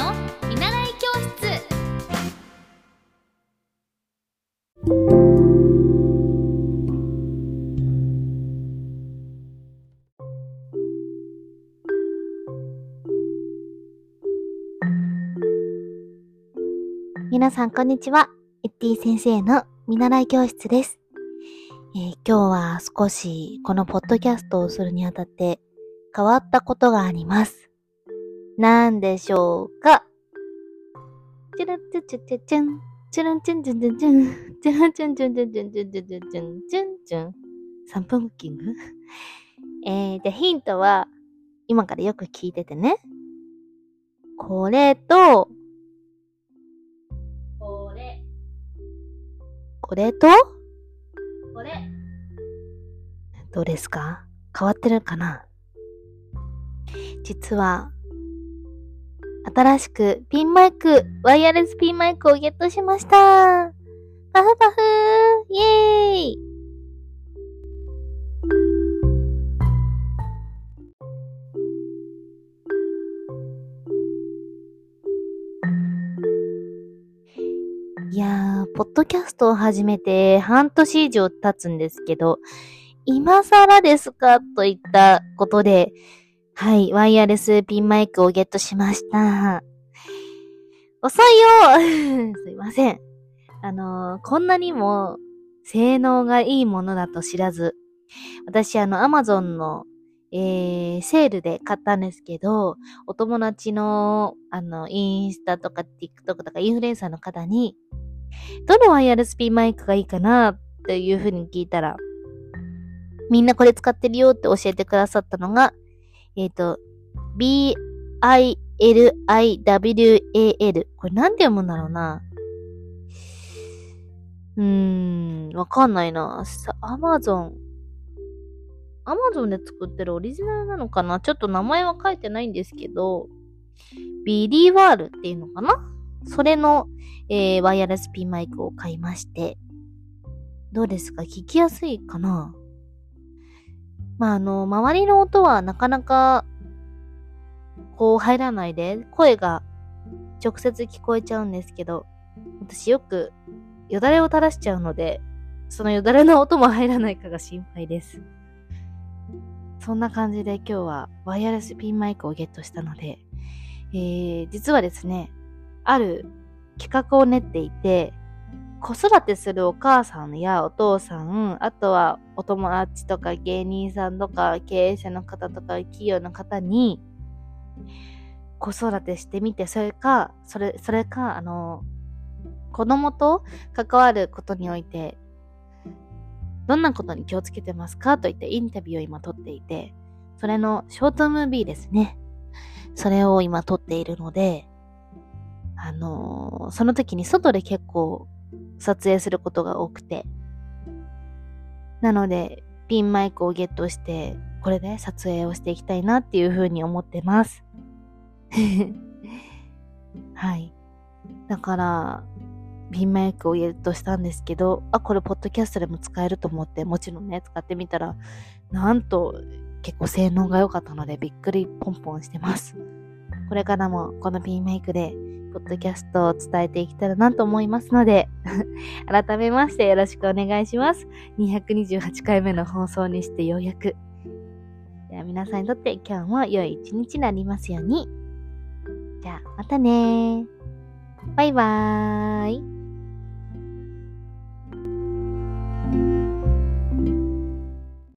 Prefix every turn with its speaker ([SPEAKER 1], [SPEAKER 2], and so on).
[SPEAKER 1] の見習い教室
[SPEAKER 2] 皆さんこんにちは。エッティ先生の見習い教室です。えー今日は少しこのポッドキャストをするにあたって変わったことがあります。なんでしょうか？チュルンチュチュチュチュン。チュルンチュンチュンチュンチュン。チンチュンチュンチュンチュンチュンチュンチュンチュンチュンチュン。3分クッキング？えー、じゃあヒントは今からよく聞いててね。これと、
[SPEAKER 1] これ
[SPEAKER 2] これと、
[SPEAKER 1] これ
[SPEAKER 2] どうですか？変わってるかな？実は、新しくピンマイク、ワイヤレスピンマイクをゲットしました。パフパフ。イエーイ。いやー、ポッドキャストを始めて半年以上経つんですけど、今更ですか？といったことで、はい、ワイヤレスピンマイクをゲットしました。遅いよ すいません。あのーこんなにも性能がいいものだと知らず、私あの、アマゾンの、えー、セールで買ったんですけど、お友達の、あの、インスタとか TikTok とかインフルエンサーの方に、どのワイヤレスピンマイクがいいかなっていうふうに聞いたら、みんなこれ使ってるよって教えてくださったのが、えっ、と、B-I-L-I-W-A-L。これなんて読むんだろうな。うーん、わかんないな。さ、アマゾン。アマゾンで作ってるオリジナルなのかな？ちょっと名前は書いてないんですけど、ビリーワールっていうのかな？それの、えーワイヤレスピンマイクを買いまして、どうですか？聞きやすいかな？まあ、あの、周りの音はなかなか、こう入らないで、声が直接聞こえちゃうんですけど、私よくよだれを垂らしちゃうので、そのよだれの音も入らないかが心配です。そんな感じで今日はワイヤレスピンマイクをゲットしたので、えー、実はですね、ある企画を練っていて、子育てするお母さんやお父さん、あとはお友達とか芸人さんとか経営者の方とか企業の方に子育てしてみて、それか、それ、それか、あの、子供と関わることにおいて、どんなことに気をつけてますか？といったインタビューを今撮っていて、それのショートムービーですね。それを今撮っているので、あのーその時に外で結構撮影することが多くて。なので、ピンマイクをゲットして、これで撮影をしていきたいなっていうふうに思ってます。はい。だから、ピンマイクをゲットしたんですけど、あ、これポッドキャストでも使えると思って、もちろんね、使ってみたら、なんと結構性能が良かったので、びっくりポンポンしてます。これからもこのピンマイクで、ポッドキャストを伝えていけたらなと思いますので、改めましてよろしくお願いします。228回目の放送にしてようやく。では皆さんにとって今日も良い一日になりますように。じゃあまたね。バイバーイ。